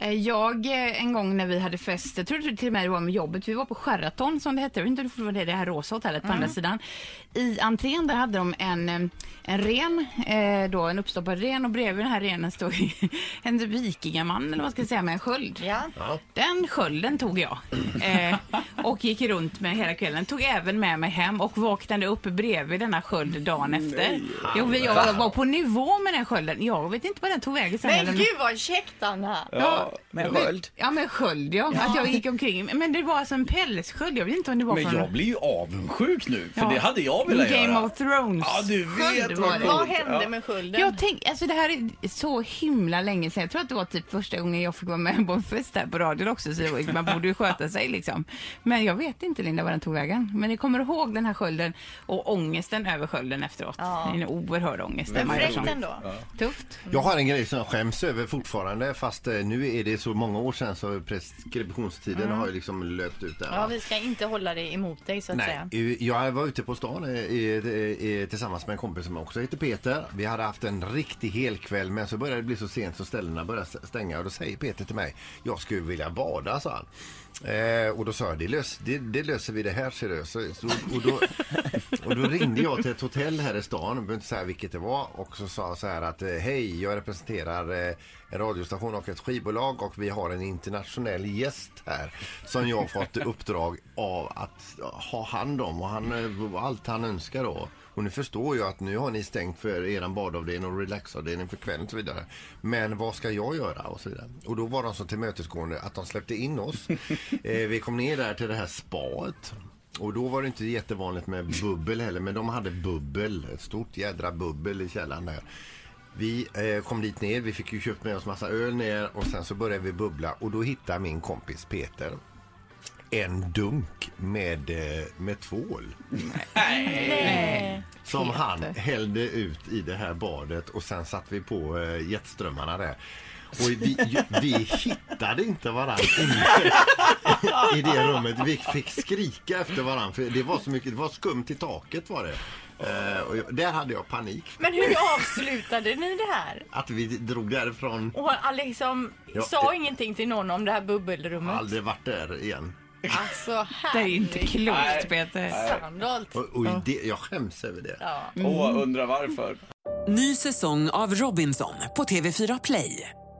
Eh, Jag, eh, en gång när vi hade fest, jag tror till och med det var med jobbet, vi var på Sheraton som det hette, jag vet inte om det var det, det här rosa hotellet på andra sidan. I entrén där hade de en, eh, en ren, eh, då, en uppstoppad ren och bredvid den här renen stod en vikingaman eller vad ska jag säga med en sköld. Ja. Den skölden tog jag eh, och gick runt med hela kvällen. Tog även med mig hem och vaknade upp bredvid denna sköld dagen efter. Jo, vi- jag var på nivå med den skölden. Jag vet inte vad den tog vägen sen. Men gud vad käckt Anna. Ja, med sköld. Ja, med sköld ja. Att jag gick omkring. Men det var alltså en pälssköld. Jag vet inte om det var Men från... jag blir ju avundsjuk nu, för Ja. det hade jag velat Game göra. of Thrones. Ja, du vet sköld vad var det. coolt. Vad hände Ja. med skulden? Jag tänk, alltså det här är så himla länge sedan. Jag tror att det var typ första gången jag fick vara med på en fest här på radion också. Så man borde ju sköta sig liksom. Men jag vet inte Linda var den tog vägen. Men jag kommer ihåg den här skölden och ångesten över skölden efterat. Ja. En oerhörd ångest. Men fräckt ändå. Tufft. Jag har en grej som jag skäms över fortfarande fast eh, nu är det så många år sedan så preskriptionstiden har ju liksom löpt ut där. Ja, vi ska inte hålla det emot dig så att säga. Nej, jag var ute på stan eh, i, i, tillsammans med en kompis som också heter Peter. Vi hade haft en riktig helkväll men så började det bli så sent så ställena började stänga och då säger Peter till mig Jag skulle vilja bada, sa han. Eh, och då sa jag det, lös, det, det löser vi det här ser du. Så, och, då, och då ringde jag till ett hotell här i stan, jag behöver inte säga vilket det var och så sa jag så här att hej jag representerar eh, en radiostation och ett skivbolag och vi har en internationell gäst här som jag har fått uppdrag av att ha hand om och han, eh, allt han önskar då. Och nu förstår jag att nu har ni stängt för er badavdelning och relaxavdelning för kvällen och så vidare. Men vad ska jag göra och så vidare. Och då var de så tillmötesgående att de släppte in oss. Eh, vi kom ner där till det här spaet. Och då var det inte jättevanligt med bubbel heller, men de hade bubbel. Ett stort jädra bubbel i källaren där. Vi eh, kom dit ner, vi fick ju köpt med oss massa öl ner och sen så började vi bubbla och då hittade min kompis Peter en dunk med, eh, med tvål Nej. som han hällde ut i det här badet och sen satt vi på eh, jetströmmarna där. Och vi, vi hittade inte varandra i det rummet. Vi fick skrika efter varandra för det var så mycket, det var skumt i taket var det. Eh, och jag, där hade jag panik. Men hur avslutade ni det här? Att vi drog därifrån. Och han liksom Ja, sa det- ingenting till någon om det här bubbelrummet? Aldrig varit där igen. Alltså Det är inte klokt Peter. Sandholt. Och, och det, jag skäms över det. Ja. Åh, undrar varför. Ny säsong av Robinson på TV4 Play.